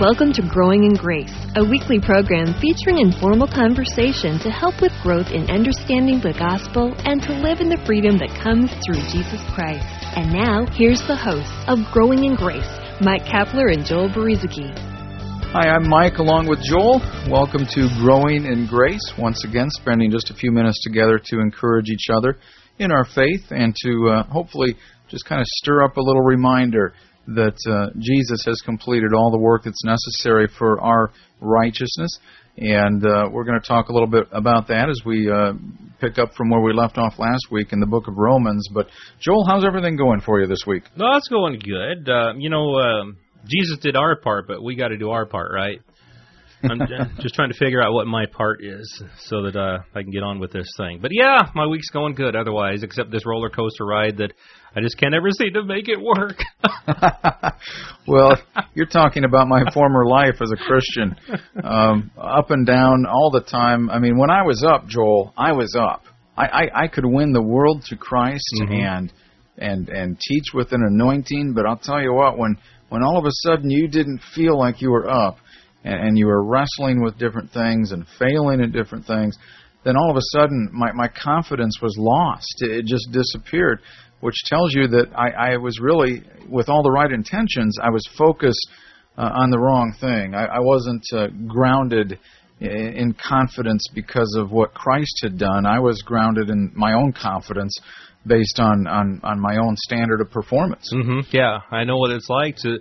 Welcome to Growing in Grace, a weekly program featuring informal conversation to help with growth in understanding the gospel and to live in the freedom that comes through Jesus Christ. And now, here's the hosts of Growing in Grace, Mike Kapler and Joel Brueseke. Hi, I'm Mike along with Joel. Welcome to Growing in Grace. Once again, spending just a few minutes together to encourage each other in our faith and to uh, hopefully just kind of stir up a little reminder that uh, Jesus has completed all the work that's necessary for our righteousness. And uh, we're going to talk a little bit about that as we uh, pick up from where we left off last week in the book of Romans. But, Joel, how's everything going for you this week? No, it's going good. Uh, you know, um, Jesus did our part, but we got to do our part, right? I'm just trying to figure out what my part is so that uh, I can get on with this thing. But yeah, my week's going good otherwise, except this roller coaster ride that I just can't ever seem to make it work. well, you're talking about my former life as a Christian, um, up and down all the time. I mean, when I was up, Joel, I was up. I, I, I could win the world to Christ mm-hmm. and and and teach with an anointing. But I'll tell you what, when when all of a sudden you didn't feel like you were up, and, and you were wrestling with different things and failing at different things, then all of a sudden my my confidence was lost. It just disappeared which tells you that I, I was really, with all the right intentions, I was focused uh, on the wrong thing. I, I wasn't uh, grounded in, in confidence because of what Christ had done. I was grounded in my own confidence based on on on my own standard of performance. Mm-hmm. Yeah, I know what it's like to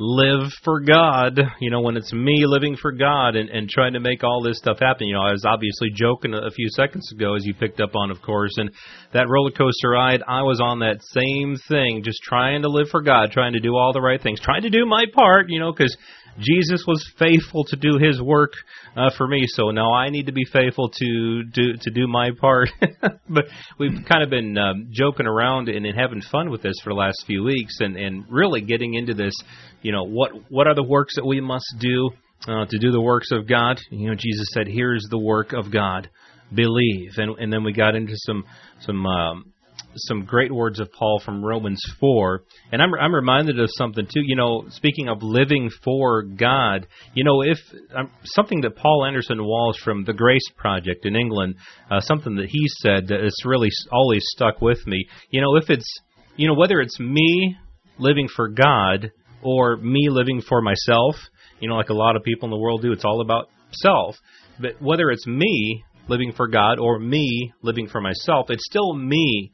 live for God, you know, when it's me living for God and, and trying to make all this stuff happen. You know, I was obviously joking a few seconds ago, as you picked up on, of course, and that roller coaster ride, I was on that same thing, just trying to live for God, trying to do all the right things, trying to do my part, you know, because Jesus was faithful to do His work uh, for me, so now I need to be faithful to do to do my part. but we've kind of been um, joking around and, and having fun with this for the last few weeks, and and really getting into this. You know, what what are the works that we must do uh, to do the works of God? You know, Jesus said, "Here's the work of God." Believe, and and then we got into some some um, some great words of Paul from Romans 4. And I'm, I'm reminded of something, too. You know, speaking of living for God, you know, if um, something that Paul Anderson Walsh from the Grace Project in England, uh, something that he said that has really always stuck with me. You know, if it's, you know, whether it's me living for God or me living for myself, you know, like a lot of people in the world do, it's all about self. But whether it's me living for God or me living for myself, it's still me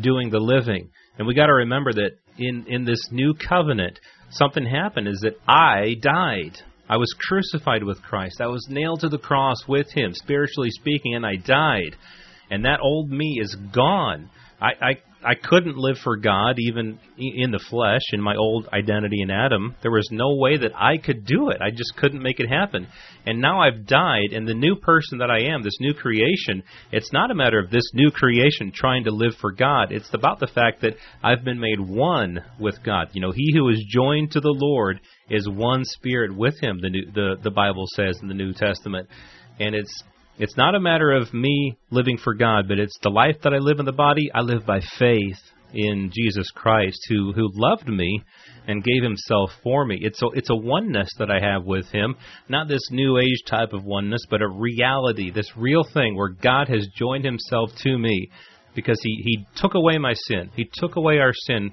doing the living. And we got to remember that in in this new covenant, something happened is that I died. I was crucified with Christ. I was nailed to the cross with him, spiritually speaking, and I died. And that old me is gone. I, I I couldn't live for God even in the flesh in my old identity in Adam. There was no way that I could do it. I just couldn't make it happen. And now I've died, and the new person that I am, this new creation, it's not a matter of this new creation trying to live for God. It's about the fact that I've been made one with God. You know, he who is joined to the Lord is one spirit with him. The new, the the Bible says in the New Testament, and it's it's not a matter of me living for God, but it's the life that I live in the body. I live by faith in Jesus Christ, who who loved me and gave Himself for me. It's a it's a oneness that I have with Him, not this new age type of oneness, but a reality, this real thing where God has joined Himself to me, because He He took away my sin. He took away our sin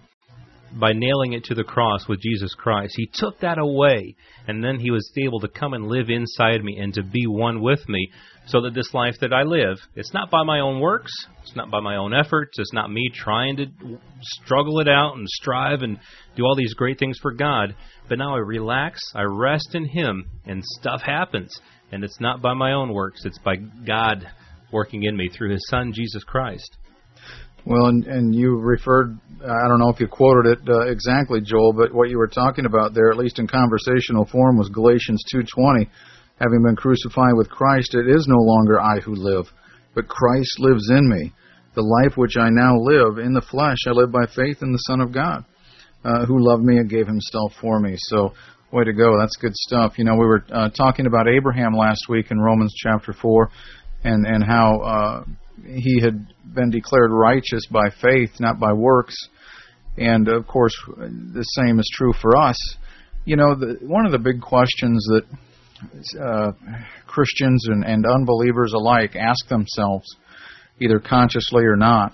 by nailing it to the cross with Jesus Christ. He took that away, and then He was able to come and live inside me and to be one with me so that this life that I live, it's not by my own works, it's not by my own efforts, it's not me trying to struggle it out and strive and do all these great things for God, but now I relax, I rest in Him, and stuff happens. And it's not by my own works, it's by God working in me through His Son, Jesus Christ. Well, and, and you referred, I don't know if you quoted it uh, exactly, Joel, but what you were talking about there, at least in conversational form, was Galatians 2.20 Having been crucified with Christ, it is no longer I who live, but Christ lives in me. The life which I now live in the flesh, I live by faith in the Son of God, uh, who loved me and gave himself for me. So, way to go. That's good stuff. You know, we were uh, talking about Abraham last week in Romans chapter 4 and, and how uh, he had been declared righteous by faith, not by works. And of course, the same is true for us you know, the, one of the big questions that uh, Christians and, and unbelievers alike ask themselves, either consciously or not,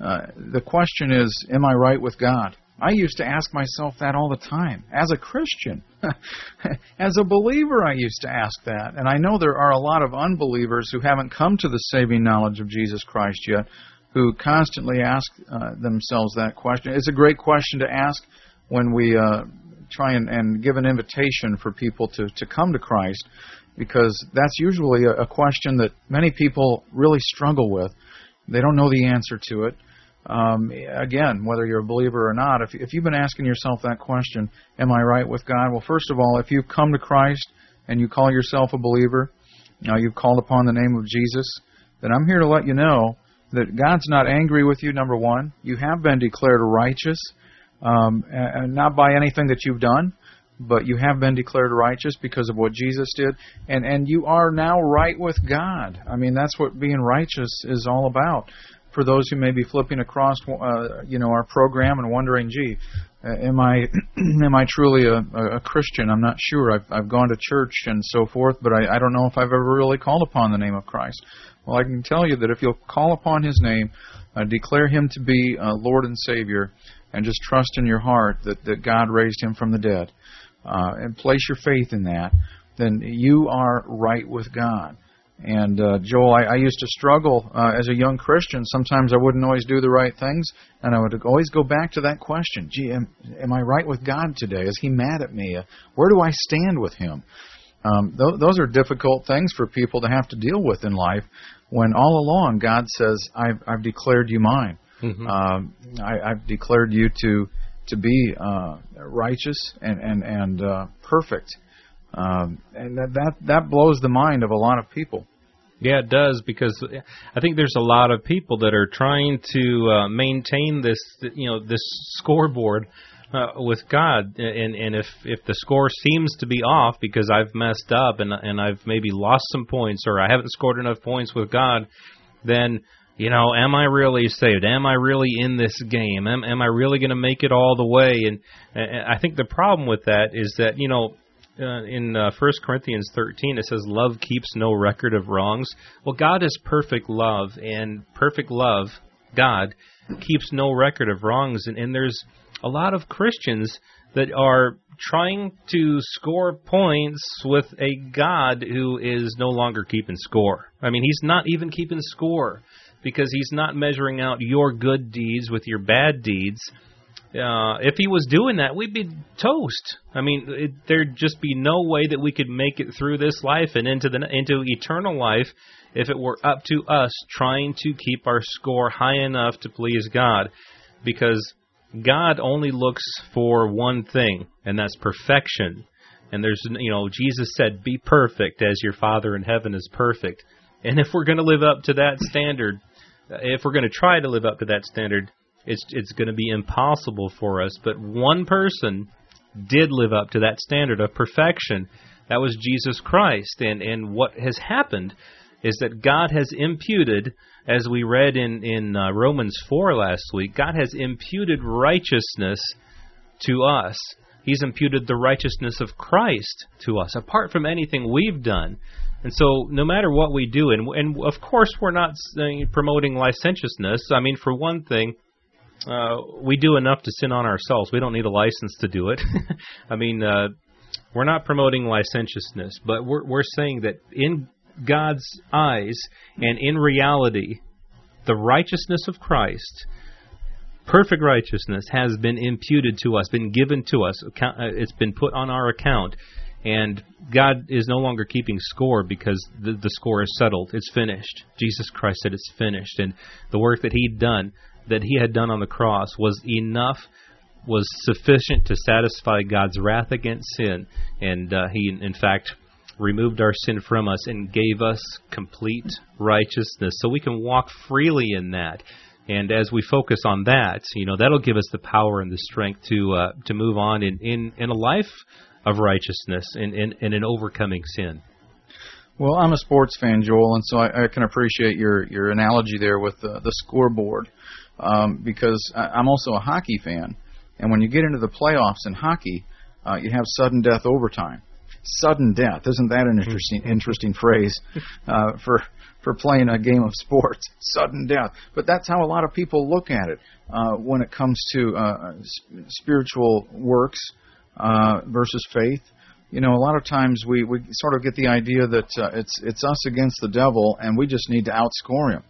uh, the question is, am I right with God? I used to ask myself that all the time. As a Christian, as a believer, I used to ask that. And I know there are a lot of unbelievers who haven't come to the saving knowledge of Jesus Christ yet, who constantly ask uh, themselves that question. It's a great question to ask when we uh, try and, and give an invitation for people to, to come to Christ, because that's usually a, a question that many people really struggle with. They don't know the answer to it um, again, whether you're a believer or not, if, if you've been asking yourself that question, am I right with God? Well, first of all, if you come to Christ and you call yourself a believer, now you've called upon the name of Jesus, then I'm here to let you know that God's not angry with you, number one. You have been declared righteous, um, and not by anything that you've done, but you have been declared righteous because of what Jesus did, and and you are now right with God. I mean, that's what being righteous is all about for those who may be flipping across, uh, you know, our program and wondering, gee, uh, am I am I truly a, a Christian? I'm not sure. I've I've gone to church and so forth, but I, I don't know if I've ever really called upon the name of Christ. Well, I can tell you that if you'll call upon His name, uh, declare Him to be uh, Lord and Savior, and just trust in your heart that that God raised Him from the dead, uh, and place your faith in that, then you are right with God. And uh, Joel, I, I used to struggle uh, as a young Christian. Sometimes I wouldn't always do the right things, and I would always go back to that question: Gee, am, am I right with God today? Is He mad at me? Uh, where do I stand with Him? Um, th- those are difficult things for people to have to deal with in life. When all along God says, "I've, I've declared you mine. Mm-hmm. Um, I, I've declared you to to be uh, righteous and and and uh, perfect." Um, and that, that that blows the mind of a lot of people. Yeah, it does because I think there's a lot of people that are trying to uh, maintain this, you know, this scoreboard uh, with God, and and if if the score seems to be off because I've messed up and and I've maybe lost some points or I haven't scored enough points with God, then you know, am I really saved? Am I really in this game? Am am I really going to make it all the way? And, and I think the problem with that is that you know uh, in uh, 1 Corinthians 13, it says, Love keeps no record of wrongs. Well, God is perfect love, and perfect love, God, keeps no record of wrongs. And, and there's a lot of Christians that are trying to score points with a God who is no longer keeping score. I mean, He's not even keeping score because He's not measuring out your good deeds with your bad deeds uh, if he was doing that, we'd be toast. I mean, it, there'd just be no way that we could make it through this life and into the into eternal life if it were up to us trying to keep our score high enough to please God, because God only looks for one thing, and that's perfection. And there's, you know, Jesus said, "Be perfect as your Father in heaven is perfect." And if we're going to live up to that standard, if we're going to try to live up to that standard, it's it's going to be impossible for us. But one person did live up to that standard of perfection. That was Jesus Christ. And and what has happened is that God has imputed, as we read in in uh, Romans four last week, God has imputed righteousness to us. He's imputed the righteousness of Christ to us, apart from anything we've done. And so, no matter what we do, and, and of course, we're not promoting licentiousness. I mean, for one thing, uh, we do enough to sin on ourselves. We don't need a license to do it. I mean, uh, we're not promoting licentiousness, but we're we're saying that in God's eyes and in reality, the righteousness of Christ, perfect righteousness, has been imputed to us, been given to us. Uh, it's been put on our account, and God is no longer keeping score because the, the score is settled. It's finished. Jesus Christ said it's finished, and the work that He'd done that he had done on the cross was enough, was sufficient to satisfy God's wrath against sin. And uh, he, in fact, removed our sin from us and gave us complete righteousness. So we can walk freely in that. And as we focus on that, you know, that'll give us the power and the strength to uh, to move on in, in, in a life of righteousness and in, in, in overcoming sin. Well, I'm a sports fan, Joel, and so I, I can appreciate your, your analogy there with the, the scoreboard um, because I, I'm also a hockey fan. And when you get into the playoffs in hockey, uh, you have sudden death overtime. Sudden death isn't that an interesting interesting phrase uh, for for playing a game of sports? Sudden death, but that's how a lot of people look at it uh, when it comes to uh, spiritual works uh, versus faith. You know, a lot of times we, we sort of get the idea that uh, it's it's us against the devil, and we just need to outscore him.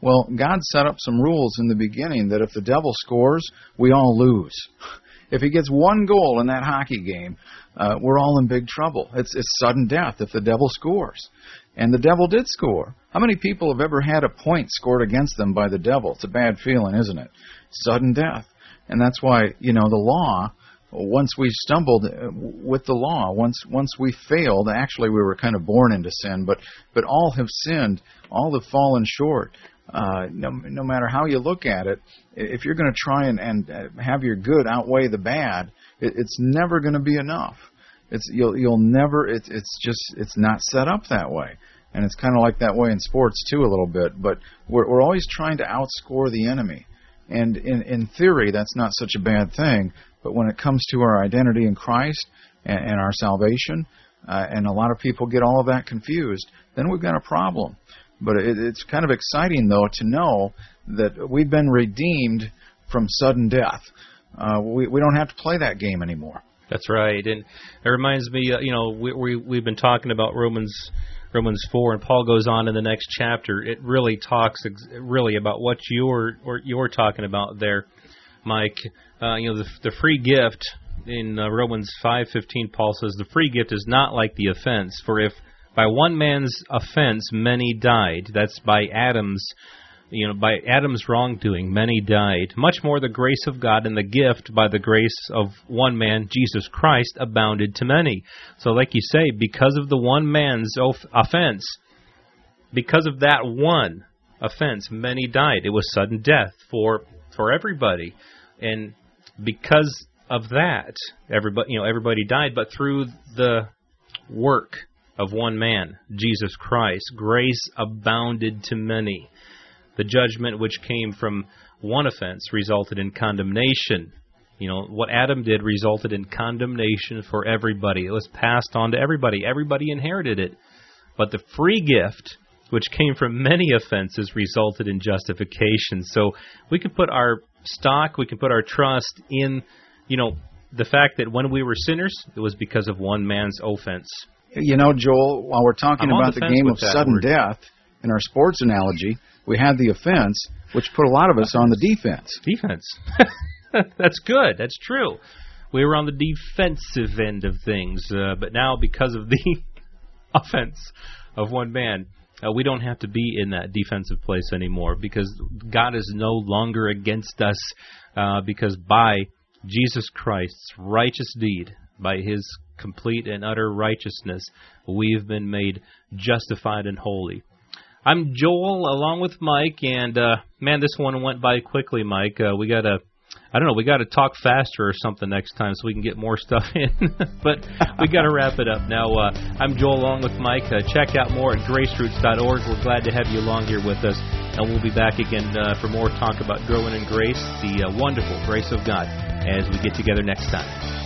Well, God set up some rules in the beginning that if the devil scores, we all lose. If he gets one goal in that hockey game, uh, we're all in big trouble. It's, it's sudden death if the devil scores. And the devil did score. How many people have ever had a point scored against them by the devil? It's a bad feeling, isn't it? Sudden death. And that's why, you know, the law, once we stumbled uh, with the law, once once we failed, actually we were kind of born into sin, but but all have sinned, all have fallen short uh, no, no matter how you look at it, if you're going to try and, and uh, have your good outweigh the bad, it, it's never going to be enough. It's you'll you'll never. It's it's just it's not set up that way, and it's kind of like that way in sports too a little bit. But we're we're always trying to outscore the enemy, and in in theory that's not such a bad thing. But when it comes to our identity in Christ and, and our salvation, uh, and a lot of people get all of that confused, then we've got a problem. But it, it's kind of exciting, though, to know that we've been redeemed from sudden death. Uh, we, we don't have to play that game anymore. That's right, and it reminds me. Uh, you know, we, we we've been talking about Romans Romans four, and Paul goes on in the next chapter. It really talks ex- really about what you're or you're talking about there, Mike. Uh, you know, the, the free gift in uh, Romans five fifteen. Paul says the free gift is not like the offense. For if by one man's offense, many died. That's by Adam's, you know, by Adam's wrongdoing, many died. Much more the grace of God and the gift by the grace of one man, Jesus Christ, abounded to many. So, like you say, because of the one man's offense, because of that one offense, many died. It was sudden death for for everybody, and because of that, everybody you know everybody died. But through the work of one man, Jesus Christ, grace abounded to many. The judgment which came from one offense resulted in condemnation. You know, what Adam did resulted in condemnation for everybody. It was passed on to everybody. Everybody inherited it. But the free gift, which came from many offenses, resulted in justification. So we can put our stock, we can put our trust in, you know, the fact that when we were sinners, it was because of one man's offense. You know, Joel, while we're talking about the, the game of sudden word. death, in our sports analogy, we had the offense, which put a lot of us on the defense. Defense. That's good. That's true. We were on the defensive end of things, uh, but now because of the offense of one man, uh, we don't have to be in that defensive place anymore because God is no longer against us uh, because by Jesus Christ's righteous deed, by his complete and utter righteousness, we've been made justified and holy. I'm Joel, along with Mike, and uh, man, this one went by quickly, Mike. Uh, we gotta, I don't know, we gotta talk faster or something next time so we can get more stuff in. but we gotta wrap it up now. Uh, I'm Joel, along with Mike. Uh, check out more at graceroots.org. We're glad to have you along here with us, and we'll be back again uh, for more talk about growing in grace, the uh, wonderful grace of God, as we get together next time.